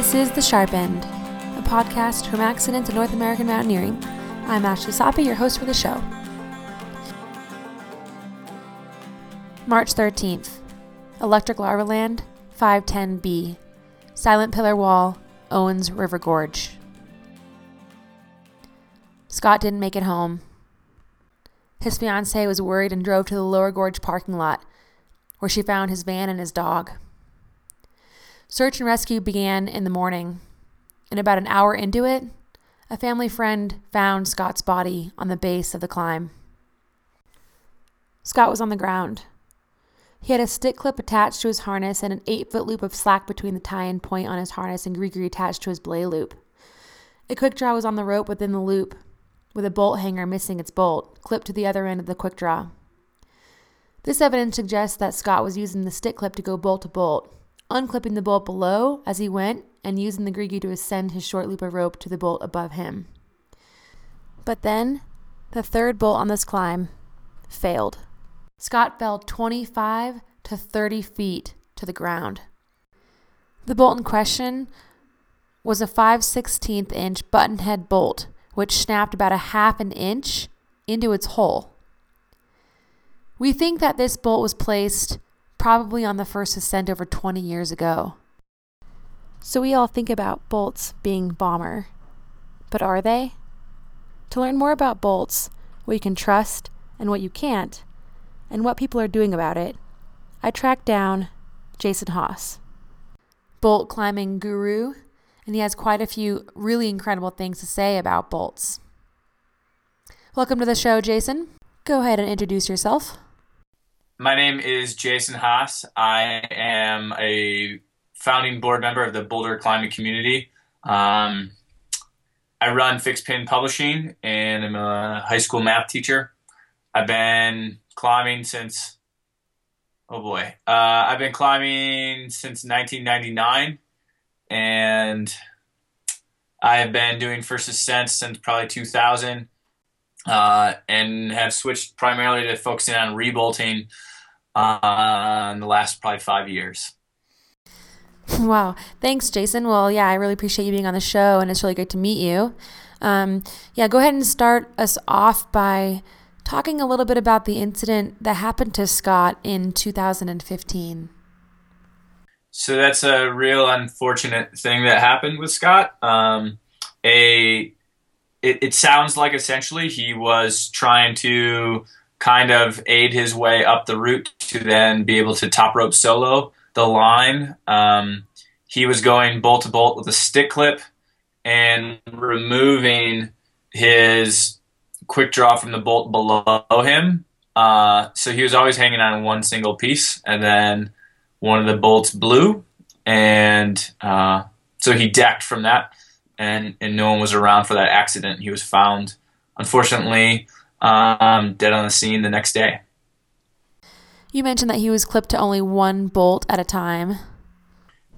This is The Sharp End, a podcast from Accidents in North American Mountaineering. I'm Ashley Saupe, your host for the show. March 13th, Electric Larva Land, 510B, Silent Pillar Wall, Owens River Gorge. Scott didn't make it home. His fiancee was worried and drove to the Lower Gorge parking lot, where she found his van and his dog. Search and rescue began in the morning, and about an hour into it, a family friend found Scott's body on the base of the climb. Scott was on the ground. He had a stick clip attached to his harness and an eight foot loop of slack between the tie and point on his harness and gree attached to his belay loop. A quick draw was on the rope within the loop, with a bolt hanger missing its bolt, clipped to the other end of the quick draw. This evidence suggests that Scott was using the stick clip to go bolt to bolt, unclipping the bolt below as he went and using the gree to ascend his short loop of rope to the bolt above him. But then, the third bolt on this climb failed. Scott fell 25 to 30 feet to the ground. The bolt in question was a 5 16th inch button head bolt, which snapped about a half an inch into its hole. We think that this bolt was placed probably on the first ascent over 20 years ago. So we all think about bolts being bomber. But are they? To learn more about bolts, what you can trust and what you can't, and what people are doing about it, I tracked down Jason Haas, bolt climbing guru, and he has quite a few really incredible things to say about bolts. Welcome to the show, Jason. Go ahead and introduce yourself. My name is Jason Haas. I am a founding board member of the Boulder Climbing Community. Um, I run Fixed Pin Publishing and I'm a high school math teacher. I've been climbing since, oh boy, uh, I've been climbing since 1999 and I have been doing first ascent since probably 2000 uh, and have switched primarily to focusing on rebolting uh, in the last probably five years. Wow. Thanks, Jason. Well, yeah, I really appreciate you being on the show, and it's really great to meet you. Um, yeah, go ahead and start us off by talking a little bit about the incident that happened to Scott in 2015. So that's a real unfortunate thing that happened with Scott. Um, a it, it sounds like essentially he was trying to kind of aid his way up the route to then be able to top rope solo the line. Um, he was going bolt to bolt with a stick clip and removing his quick draw from the bolt below him. Uh, so he was always hanging on one single piece, and then one of the bolts blew, and uh, so he decked from that, and and no one was around for that accident. He was found, unfortunately, um, dead on the scene the next day. You mentioned that he was clipped to only one bolt at a time.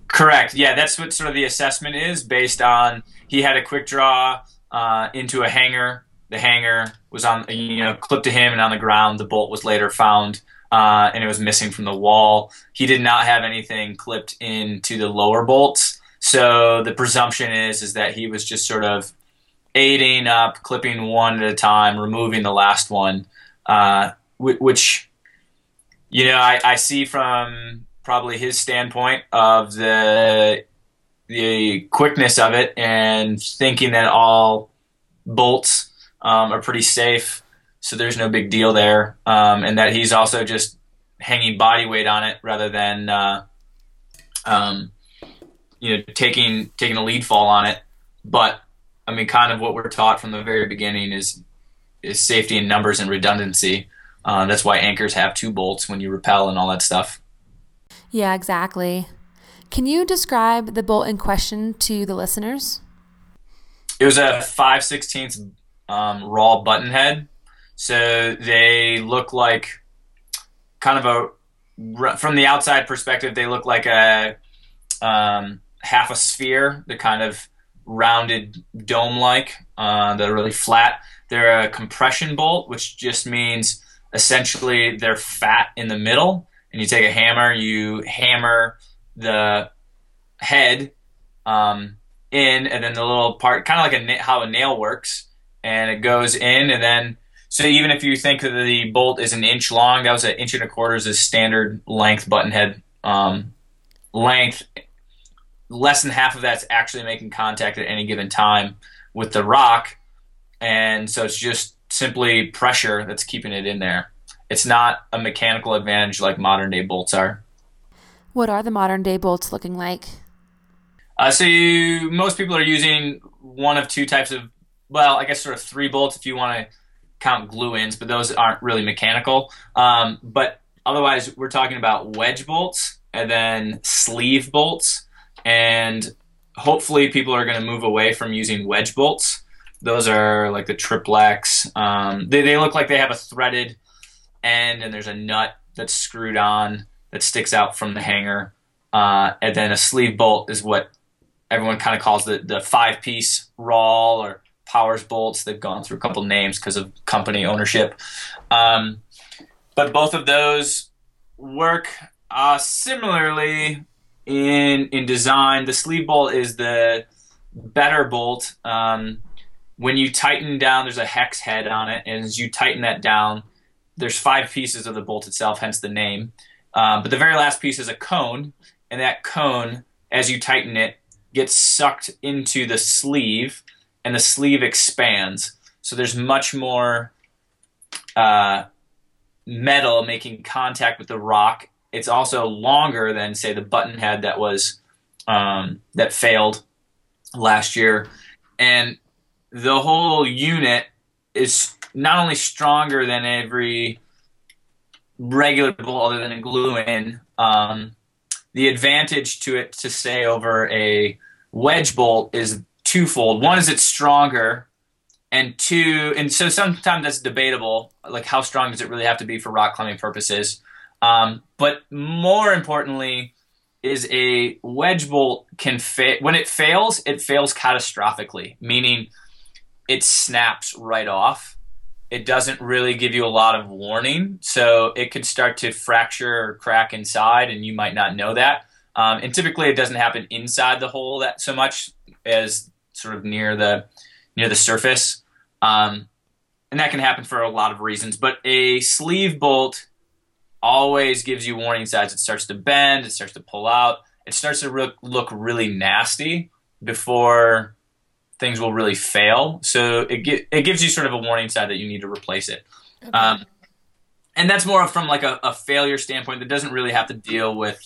Correct. Yeah, that's what sort of the assessment is based on he had a quick draw uh, into a hanger. The hanger was on, you know, clipped to him and on the ground. The bolt was later found uh, and it was missing from the wall. He did not have anything clipped into the lower bolts. So the presumption is is that he was just sort of aiding up, clipping one at a time, removing the last one, uh, which you know I, I, see from probably his standpoint of the the quickness of it and thinking that all bolts um, are pretty safe, so there's no big deal there, um, and that he's also just hanging body weight on it rather than uh, um, you know taking taking a lead fall on it, but I mean, kind of what we're taught from the very beginning is is safety in numbers and redundancy. Uh, that's why anchors have two bolts when you rappel and all that stuff. Yeah, exactly. Can you describe the bolt in question to the listeners? It was a 5 16 um, Rawl button head. So they look like kind of a, from the outside perspective, they look like a um, half a sphere. They're kind of rounded dome like uh, that are really flat. They're a compression bolt, which just means essentially they're fat in the middle. And you take a hammer, you hammer the head um, in, and then the little part, kind of like a how a nail works, and it goes in, and then so even if you think that the bolt is an inch long, that was an inch and a quarter is a standard length button head um, length. Less than half of that's actually making contact at any given time with the rock, and so it's just simply pressure that's keeping it in there. It's not a mechanical advantage like modern day bolts are. What are the modern day bolts looking like? Uh, so you, most people are using one of two types of, well, I guess sort of three bolts if you want to count glue ins, but those aren't really mechanical. Um, but otherwise, we're talking about wedge bolts and then sleeve bolts. And hopefully, people are going to move away from using wedge bolts. Those are like the triplex. Um, they, they look like they have a threaded end, and there's a nut that's screwed on that sticks out from the hanger. Uh, and then a sleeve bolt is what everyone kind of calls the, the five piece rawl or powers bolts. They've gone through a couple names because of company ownership. Um, but both of those work uh, similarly in in design. The sleeve bolt is the better bolt. Um, when you tighten down, there's a hex head on it, and as you tighten that down, there's five pieces of the bolt itself, hence the name. Um, but the very last piece is a cone, and that cone, as you tighten it, gets sucked into the sleeve, and the sleeve expands. So there's much more uh, metal making contact with the rock. It's also longer than, say, the button head that was um, that failed last year, and the whole unit is not only stronger than every regular bolt other than a glue in. Um, the advantage to it to stay over a wedge bolt is twofold. One is it's stronger, and two, and so sometimes that's debatable. Like how strong does it really have to be for rock climbing purposes? Um, but more importantly, is a wedge bolt can fail when it fails. It fails catastrophically, meaning it snaps right off it doesn't really give you a lot of warning. So it could start to fracture or crack inside, and you might not know that. Um, and typically, it doesn't happen inside the hole that so much as sort of near the near the surface. Um, and that can happen for a lot of reasons. But a sleeve bolt always gives you warning signs. It starts to bend. It starts to pull out. It starts to re- look really nasty before things will really fail. So it it gives you sort of a warning sign that you need to replace it. Okay. Um, and that's more from like a, a, failure standpoint that doesn't really have to deal with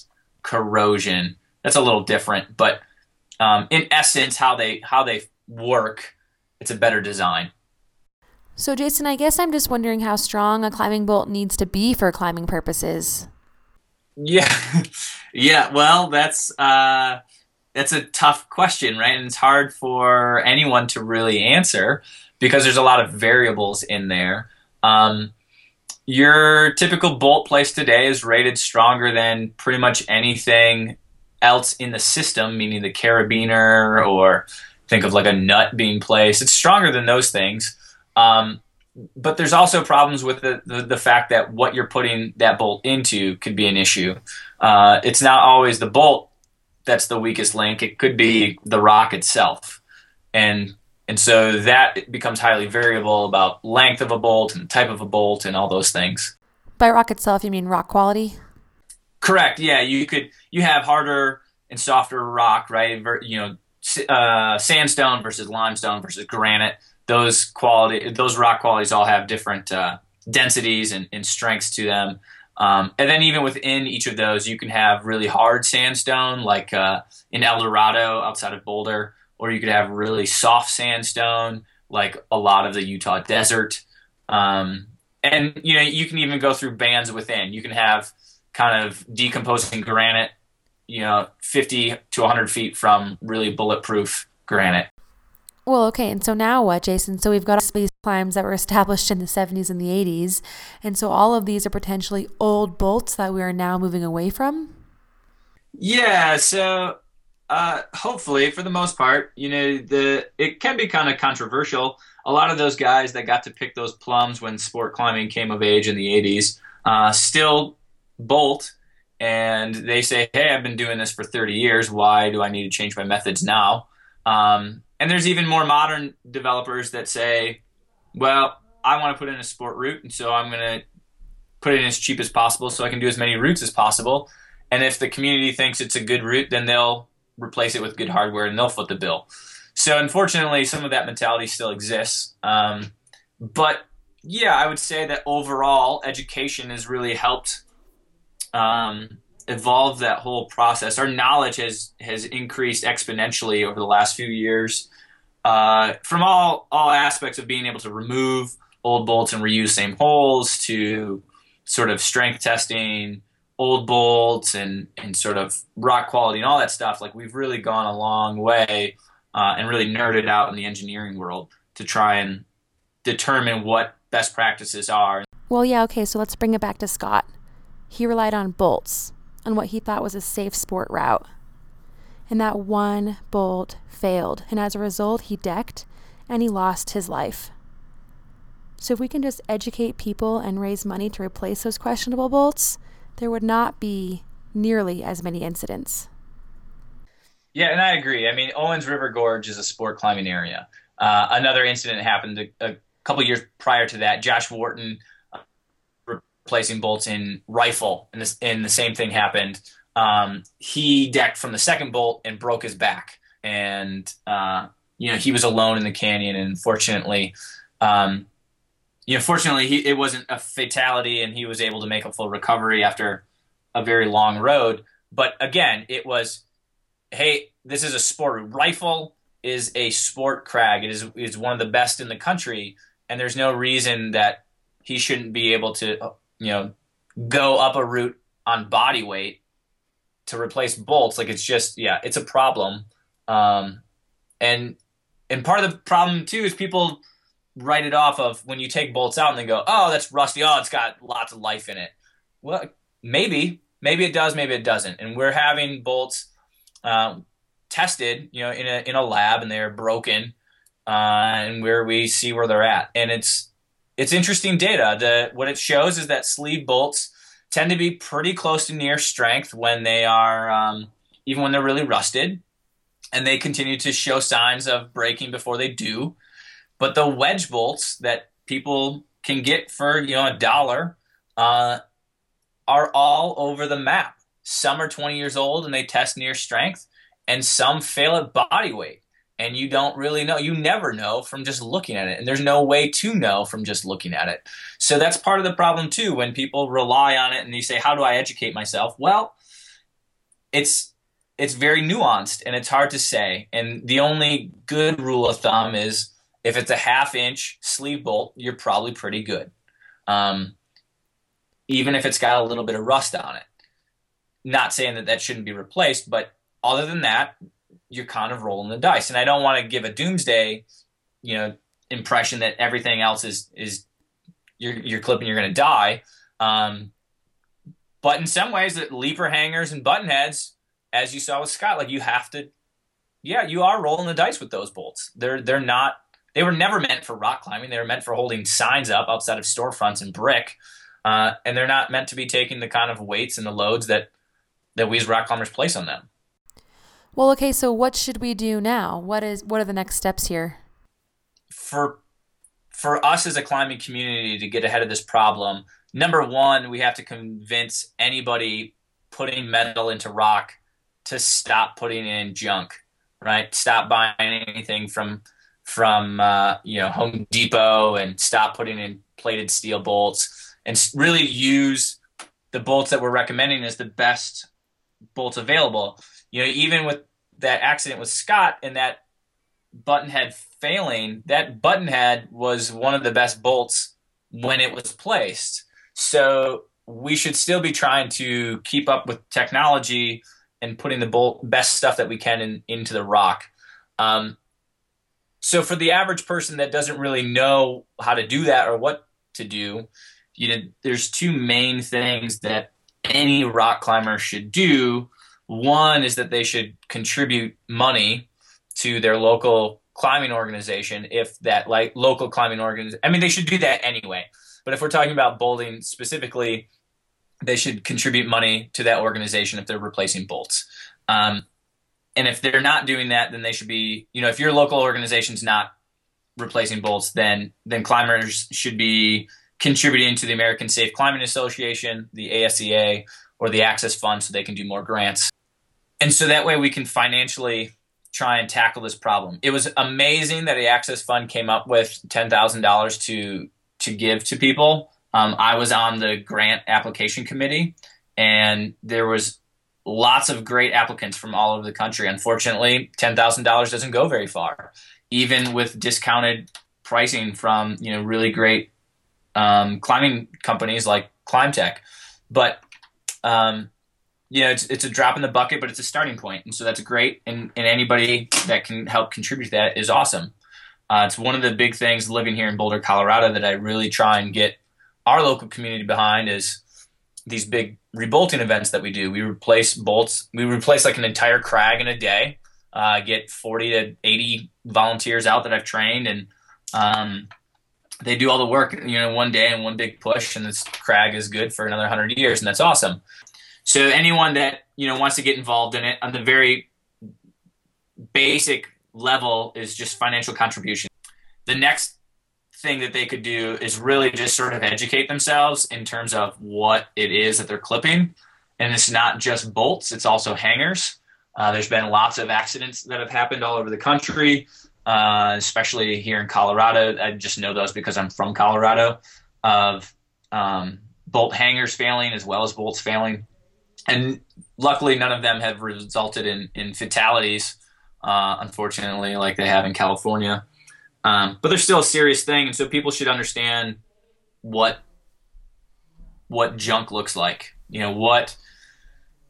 corrosion. That's a little different, but um, in essence, how they how they work, it's a better design. So, Jason, I guess I'm just wondering how strong a climbing bolt needs to be for climbing purposes. Yeah, yeah. Well, that's uh, that's a tough question, right? And it's hard for anyone to really answer because there's a lot of variables in there. Um, your typical bolt place today is rated stronger than pretty much anything else in the system, meaning the carabiner or think of like a nut being placed. It's stronger than those things. Um, but there's also problems with the, the, the, fact that what you're putting that bolt into could be an issue. Uh, it's not always the bolt that's the weakest link. It could be the rock itself, and and so that becomes highly variable about length of a bolt and type of a bolt and all those things. By rock itself, you mean rock quality? Correct. Yeah, you could you have harder and softer rock, right? You know, uh, sandstone versus limestone versus granite. Those quality, those rock qualities all have different uh, densities and, and strengths to them. Um, and then even within each of those, you can have really hard sandstone, like uh, in Eldorado outside of Boulder, or you could have really soft sandstone, like a lot of the Utah desert. Um, and you know, you can even go through bands within. You can have kind of decomposing granite, you know, 50 to 100 feet from really bulletproof granite. Well, okay, and so now what, Jason? So we've got these climbs that were established in the 70s and the 80s, and so all of these are potentially old bolts that we are now moving away from? Yeah, so uh, hopefully, for the most part, you know, the it can be kind of controversial. A lot of those guys that got to pick those plums when sport climbing came of age in the 80s uh, still bolt and they say, "Hey, I've been doing this for 30 years. Why do I need to change my methods now?" Um, and there's even more modern developers that say, "Well, I want to put in a sport route, and so I'm going to put it in as cheap as possible, so I can do as many routes as possible." And if the community thinks it's a good route, then they'll replace it with good hardware and they'll foot the bill. So unfortunately, some of that mentality still exists. Um, but yeah, I would say that overall, education has really helped um, evolve that whole process. Our knowledge has has increased exponentially over the last few years, uh, from all all aspects of being able to remove old bolts and reuse same holes to sort of strength testing, old bolts and and sort of rock quality and all that stuff. Like we've really gone a long way uh, and really nerded out in the engineering world to try and determine what best practices are. Well, yeah, okay. So let's bring it back to Scott. He relied on bolts on what he thought was a safe sport route. And that one bolt failed, and as a result, he decked and he lost his life. So, if we can just educate people and raise money to replace those questionable bolts, there would not be nearly as many incidents. Yeah, and I agree. I mean, Owens River Gorge is a sport climbing area. Uh, another incident happened a, a, couple years prior to that. Josh Wharton replacing bolts in rifle, and, this, and the same thing happened. Um, he decked from the second bolt and broke his back, and uh, you know he was alone in the canyon. And fortunately, um, you know, fortunately, he, it wasn't a fatality, and he was able to make a full recovery after a very long road. But again, it was, hey, this is a sport. Rifle is a sport crag. It is is one of the best in the country, and there's no reason that he shouldn't be able to, you know, go up a route on body weight to replace bolts. Like it's just, yeah, it's a problem. Um, and and part of the problem too is people write it off of when you take bolts out and they go, oh, that's rusty. Oh, it's got lots of life in it. Well, maybe, maybe it does, maybe it doesn't. And we're having bolts um, tested, you know, in a in a lab, and they're broken, uh, and where we see where they're at. And it's it's interesting data. The what it shows is that sleeve bolts tend to be pretty close to near strength when they are um, even when they're really rusted, and they continue to show signs of breaking before they do. But the wedge bolts that people can get for you know a dollar uh, are all over the map. Some are 20 years old and they test near strength, and some fail at body weight. And you don't really know. You never know from just looking at it. And there's no way to know from just looking at it. So that's part of the problem, too, when people rely on it and you say, How do I educate myself? Well, it's it's very nuanced and it's hard to say. And the only good rule of thumb is if it's a half inch sleeve bolt, you're probably pretty good. Um, even if it's got a little bit of rust on it. Not saying that that shouldn't be replaced, but other than that, you're kind of rolling the dice. And I don't want to give a doomsday, you know, impression that everything else is is you're you're clipping, you're going to die. Um, but in some ways, that Leeper hangers and button heads, as you saw with Scott, like you have to, yeah, you are rolling the dice with those bolts. They're they're not they were never meant for rock climbing. They were meant for holding signs up outside of storefronts and brick, uh, and they're not meant to be taking the kind of weights and the loads that that we as rock climbers place on them. Well, okay, so what should we do now? What is what are the next steps here? For for us as a climbing community to get ahead of this problem, number one, we have to convince anybody putting metal into rock to stop putting in junk, right? Stop buying anything from from uh, you know Home Depot and stop putting in plated steel bolts and really use the bolts that we're recommending as the best bolts available. You know, even with that accident with Scott and that buttonhead failing, that buttonhead was one of the best bolts when it was placed. So we should still be trying to keep up with technology and putting the bolt best stuff that we can in, into the rock. Um, so for the average person that doesn't really know how to do that or what to do, you know, there's two main things that any rock climber should do. One is that they should contribute money to their local climbing organization if that like local climbing organization I mean they should do that anyway. But if we're talking about bolting specifically, they should contribute money to that organization if they're replacing bolts. Um, and if they're not doing that, then they should be, you know, if your local organization's not replacing bolts, then then climbers should be contributing to the American Safe Climbing Association, the ASCA, or the Access Fund so they can do more grants. And so that way we can financially try and tackle this problem. It was amazing that the Access Fund came up with $10,000 to to give to people. Um, I was on the grant application committee, and there was lots of great applicants from all over the country. Unfortunately, $10,000 doesn't go very far, even with discounted pricing from you know really great um, climbing companies like ClimbTech. But um, you know, it's, it's a drop in the bucket, but it's a starting point, and so that's great. And, and anybody that can help contribute to that is awesome. Uh, it's one of the big things living here in Boulder, Colorado, that I really try and get our local community behind is these big rebolting events that we do. We replace bolts. We replace like an entire crag in a day. Uh, get 40 to 80 volunteers out that I've trained, and um, they do all the work, you know, one day and one big push, and this crag is good for another 100 years, and that's awesome. So anyone that you know wants to get involved in it on the very basic level is just financial contribution. The next thing that they could do is really just sort of educate themselves in terms of what it is that they're clipping. And it's not just bolts, it's also hangers. Uh, there's been lots of accidents that have happened all over the country, uh, especially here in Colorado. I just know those because I'm from Colorado, of um, bolt hangers failing as well as bolts failing. And luckily, none of them have resulted in, in fatalities, uh, unfortunately, like they have in California. Um, but they're still a serious thing, and so people should understand what what junk looks like. You know what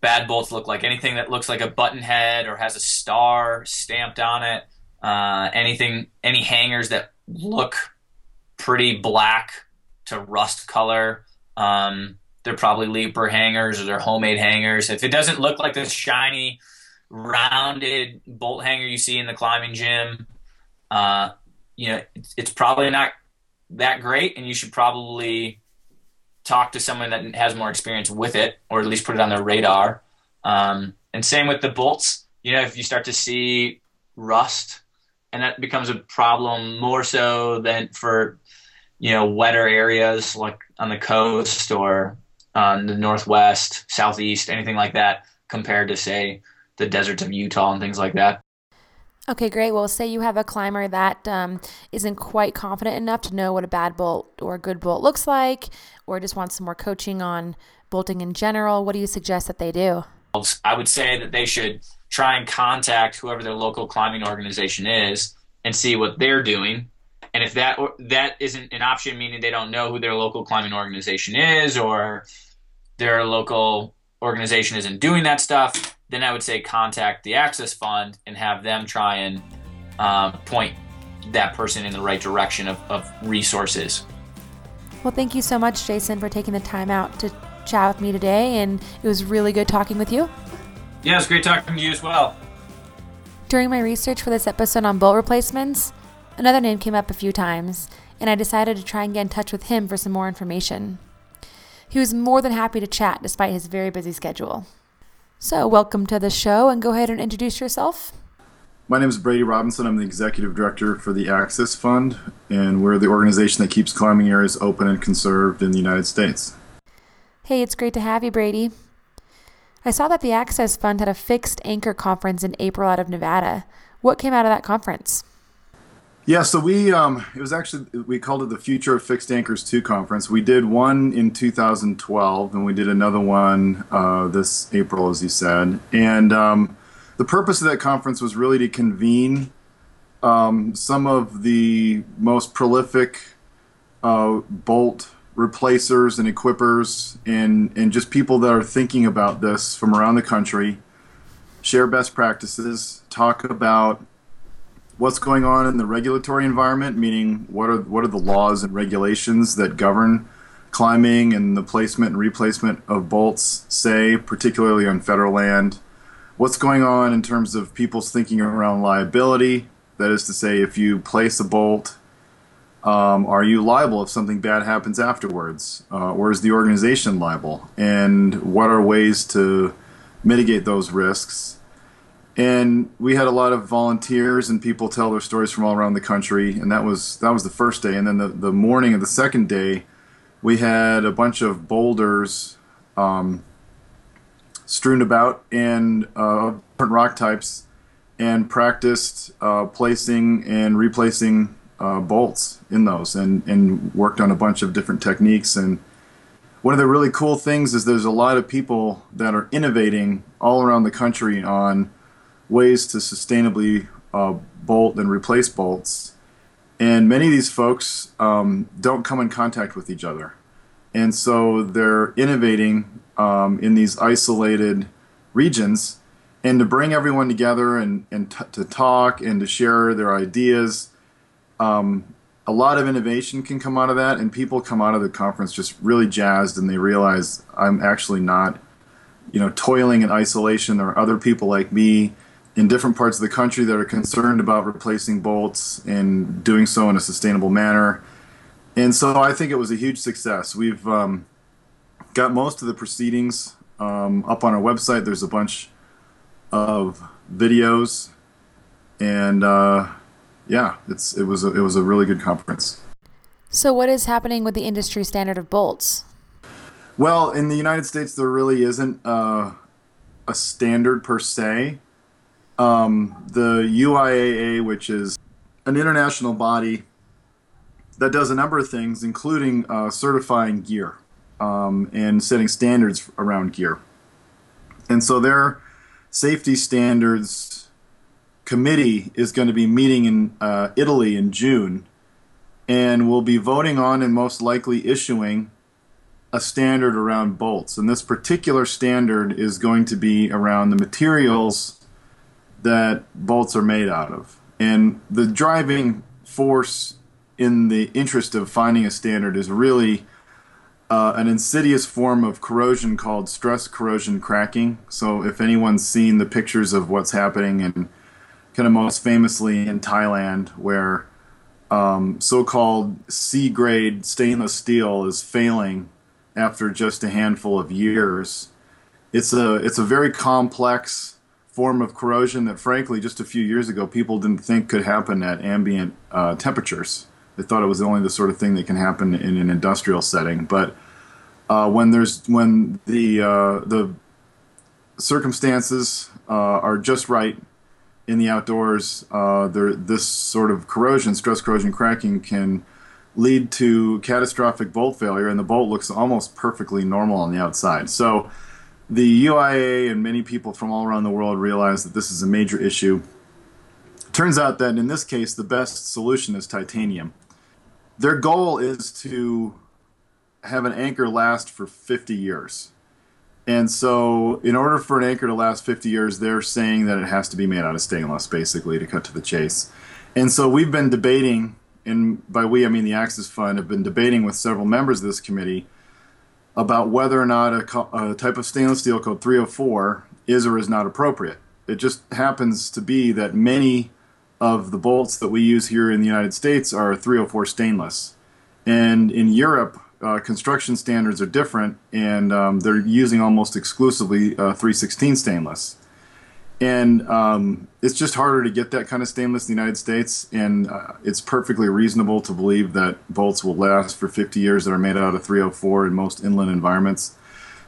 bad bolts look like. Anything that looks like a button head or has a star stamped on it. Uh, anything, any hangers that look pretty black to rust color. Um, they're probably Leeper hangers or they're homemade hangers. If it doesn't look like the shiny, rounded bolt hanger you see in the climbing gym, uh, you know, it's, it's probably not that great, and you should probably talk to someone that has more experience with it, or at least put it on their radar. Um, and same with the bolts. You know, if you start to see rust, and that becomes a problem more so than for you know wetter areas like on the coast or on the northwest, southeast, anything like that, compared to say the deserts of Utah and things like that. Okay, great. Well, say you have a climber that um, not quite confident enough to know what a bad bolt or a good bolt looks like, or just wants some more coaching on bolting in general. What do you suggest that they do? I would say that they should try and contact whoever their local climbing organization is and see what they're doing. And if that that isn't an option, meaning they don't know who their local climbing organization is, or their local organization isn't doing that stuff, then I would say contact the Access Fund and have them try and um, point that person in the right direction of, of resources. Well, thank you so much, Jason, for taking the time out to chat with me today, and it was really good talking with you. Yeah, it was great talking to you as well. During my research for this episode on bolt replacements, another name came up a few times, and I decided to try and get in touch with him for some more information. He was more than happy to chat despite his very busy schedule. So, welcome to the show and go ahead and introduce yourself. My name is Brady Robinson. I'm the executive director for the Access Fund, and we're the organization that keeps climbing areas open and conserved in the United States. Hey, it's great to have you, Brady. I saw that the Access Fund had a fixed anchor conference in April out of Nevada. What came out of that conference? Yeah, so we um, it was actually we called it the Future of Fixed Anchors Two conference. We did one in 2012, and we did another one uh, this April, as you said. And um, the purpose of that conference was really to convene um, some of the most prolific uh, bolt replacers and equippers, and and just people that are thinking about this from around the country. Share best practices, talk about what's going on in the regulatory environment, meaning what are what are the laws and regulations that govern climbing and the placement and replacement of bolts, say, particularly on federal land. What's going on in terms of people's thinking around liability? That is to say, if you place a bolt Um, are you liable if something bad happens afterwards? Uh, or is the organization liable? And what are ways to mitigate those risks? And we had a lot of volunteers and people tell their stories from all around the country. And that was that was the first day. And then the, the morning of the second day, we had a bunch of boulders um, strewn about and uh, different rock types and practiced uh, placing and replacing uh, bolts in those and, and worked on a bunch of different techniques. And one of the really cool things is there's a lot of people that are innovating all around the country on ways to sustainably uh, bolt and replace bolts. And many of these folks um, don't come in contact with each other. And so they're innovating um, in these isolated regions and to bring everyone together and, and t- to talk and to share their ideas. Um, a lot of innovation can come out of that, and people come out of the conference just really jazzed, and they realize I'm actually not, you know, toiling in isolation. There are other people like me in different parts of the country that are concerned about replacing bolts and doing so in a sustainable manner. And so I think it was a huge success. We've um, got most of the proceedings um, up on our website. There's a bunch of videos, and uh, yeah, it's it was a, it was a really good conference. So, what is happening with the industry standard of bolts? Well, in the United States, there really isn't uh, a standard per se. Um, the UIAA, which is an international body that does a number of things, including uh, certifying gear um, and setting standards around gear. And so their safety standards committee is going to be meeting in uh, Italy in June and will be voting on and most likely issuing a standard around bolts. And this particular standard is going to be around the materials that bolts are made out of. And the driving force in the interest of finding a standard is really uh, an insidious form of corrosion called stress corrosion cracking. So, if anyone's seen the pictures of what's happening, and kind of most famously in Thailand, where um, so called C grade stainless steel is failing after just a handful of years, it's a, it's a very complex form of corrosion that, frankly, just a few years ago, people didn't think could happen at ambient uh, temperatures. They thought it was only the sort of thing that can happen in an industrial setting. But uh, when there's when the uh, the circumstances uh, are just right in the outdoors, uh, there this sort of corrosion, stress corrosion cracking, can lead to catastrophic bolt failure, and the bolt looks almost perfectly normal on the outside. So. The UIAA and many people from all around the world realize that this is a major issue. Turns out that in this case, the best solution is titanium their goal is to have an anchor last for 50 years. And so, in order for an anchor to last 50 years, they're saying that it has to be made out of stainless, basically, to cut to the chase. And so, we've been debating, and by we, I mean the Access Fund, have been debating with several members of this committee about whether or not a, a type of stainless steel code 304 is or is not appropriate. It just happens to be that many of the bolts that we use here in the United States are 304 stainless. And in Europe, uh, construction standards are different, and um, they're using almost exclusively uh, 316 stainless. And um, it's just harder to get that kind of stainless in the United States, and uh, it's perfectly reasonable to believe that bolts will last for 50 years that are made out of 304 in most inland environments.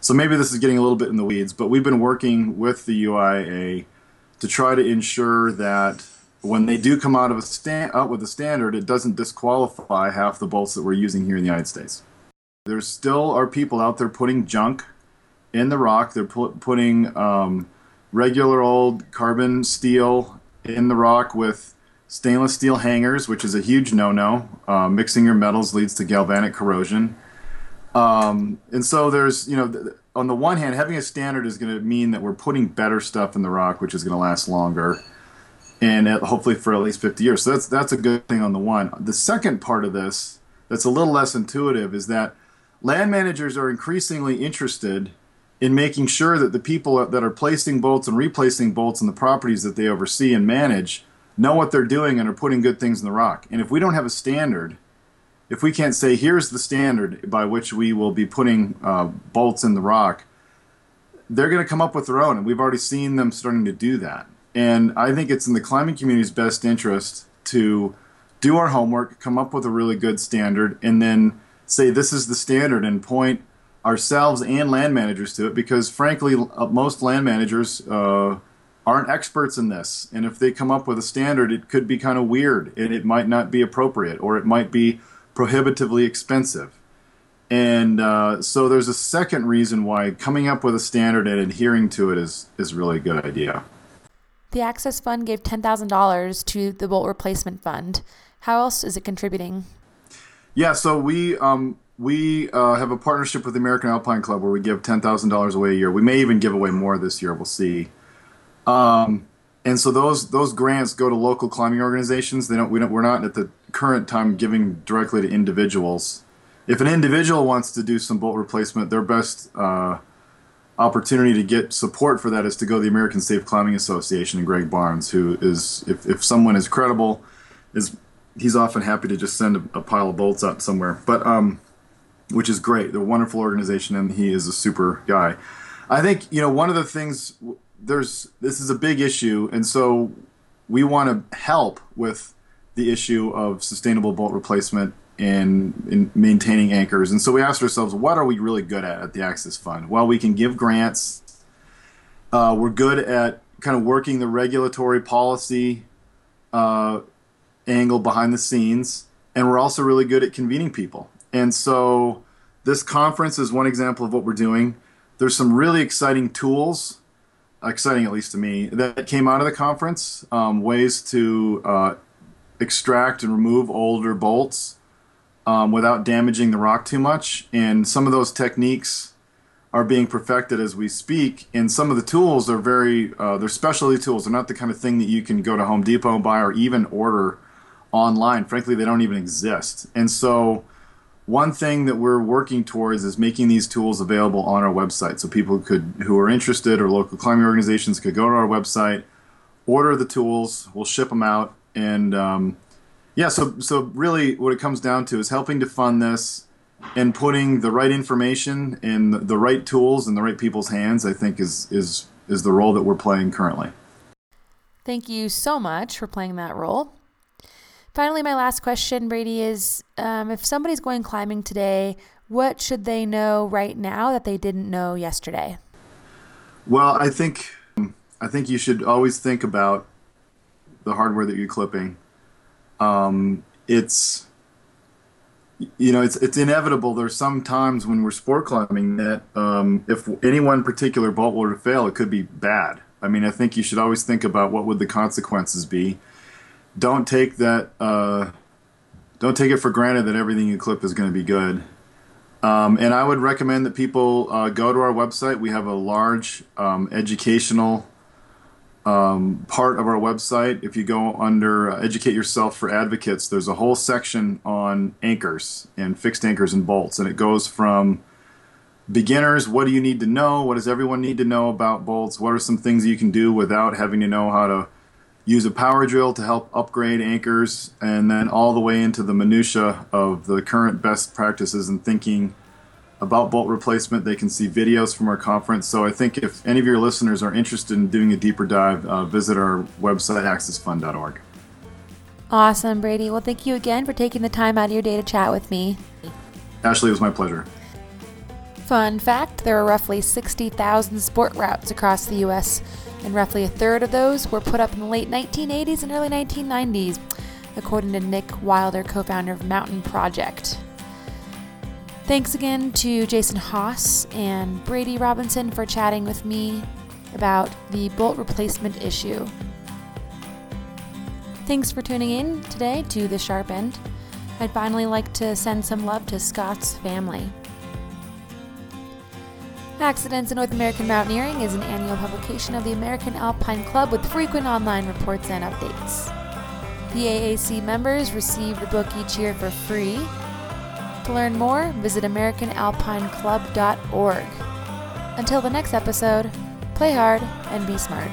So maybe this is getting a little bit in the weeds, but we've been working with the UIAA to try to ensure that when they do come out of a stand out with a standard, it doesn't disqualify half the bolts that we're using here in the United States. There still are people out there putting junk in the rock. They're pu- putting um, regular old carbon steel in the rock with stainless steel hangers, which is a huge no-no. Uh, mixing your metals leads to galvanic corrosion. Um, and so there's, you know, on the one hand, having a standard is going to mean that we're putting better stuff in the rock, which is going to last longer and hopefully for at least 50 years. So that's that's a good thing on the one. The second part of this that's a little less intuitive is that land managers are increasingly interested in making sure that the people that are placing bolts and replacing bolts in the properties that they oversee and manage know what they're doing and are putting good things in the rock. And if we don't have a standard, if we can't say here's the standard by which we will be putting uh, bolts in the rock, they're going to come up with their own, and we've already seen them starting to do that. And I think it's in the climbing community's best interest to do our homework, come up with a really good standard, and then say this is the standard and point ourselves and land managers to it because frankly uh, most land managers uh, aren't experts in this. And if they come up with a standard it could be kind of weird and it might not be appropriate or it might be prohibitively expensive. And uh, so there's a second reason why coming up with a standard and adhering to it is, is really a good idea. The access fund gave $10000 to the bolt replacement fund. How else is it contributing? Yeah so we um, we uh, have a partnership with the American Alpine Club where we give ten thousand dollars away a year. We may even give away more this year. We'll see. Um, and so those those grants go to local climbing organizations. They don't. We don't. We're not at the current time giving directly to individuals. If an individual wants to do some bolt replacement, their best uh, opportunity to get support for that is to go to the American Safe Climbing Association and Greg Barnes, who is if if someone is credible, is he's often happy to just send a, a pile of bolts out somewhere. But um, which is great. They're a wonderful organization, and he is a super guy. I think you know one of the things. There's this is a big issue, and so we want to help with the issue of sustainable bolt replacement and in maintaining anchors. And so we asked ourselves, what are we really good at at the Access Fund? Well, we can give grants. Uh, we're good at kind of working the regulatory policy uh, angle behind the scenes, and we're also really good at convening people. And so this conference is one example of what we're doing. There's some really exciting tools, exciting at least to me, that came out of the conference. Um, ways to uh, extract and remove older bolts um, without damaging the rock too much. And some of those techniques are being perfected as we speak. And some of the tools are very, uh, they're specialty tools. They're not the kind of thing that you can go to Home Depot and buy or even order online. Frankly, they don't even exist. And so one thing that we're working towards is making these tools available on our website. So people could who are interested or local climbing organizations could go to our website order the tools we'll ship them out and um, yeah so so really what it comes down to is helping to fund this and putting the right information in the right tools in the right people's hands i think is is is the role that we're playing currently. Thank you so much for playing that role Finally, my last question, Brady, is um, if somebody's going climbing today, what should they know right now that they didn't know yesterday? Well, I think I think you should always think about the hardware that you're clipping. Um, it's you know it's it's inevitable. There's some times when we're sport climbing that um, if any one particular bolt were to fail, it could be bad. I mean, I think you should always think about what would the consequences be don't take that. Uh, don't take it for granted that everything you clip is going to be good. Um, and I would recommend that people uh, go to our website. We have a large um, educational um, part of our website. If you go under uh, Educate Yourself for Advocates, there's a whole section on anchors and fixed anchors and bolts. And it goes from beginners what do you need to know? What does everyone need to know about bolts? What are some things you can do without having to know how to use a power drill to help upgrade anchors, and then all the way into the minutia of the current best practices and thinking about bolt replacement. They can see videos from our conference. So I think if any of your listeners are interested in doing a deeper dive, uh, visit our website, accessfund.org. Awesome, Brady. Well, thank you again for taking the time out of your day to chat with me. Ashley, it was my pleasure. Fun fact there are roughly 60,000 sport routes across the U.S and roughly a third of those were put up in the late 1980s and early 1990s, according to Nick Wilder, co founder of Mountain Project. Thanks again to Jason Haas and Brady Robinson for chatting with me about the bolt replacement issue. Thanks for tuning in today to The Sharp End. I'd finally like to send some love to Scott's family. Accidents in North American Mountaineering is an annual publication of the American Alpine Club with frequent online reports and updates. AAC members receive the book each year for free. To learn more, visit AmericanAlpineClub.org. Until the next episode, play hard and be smart.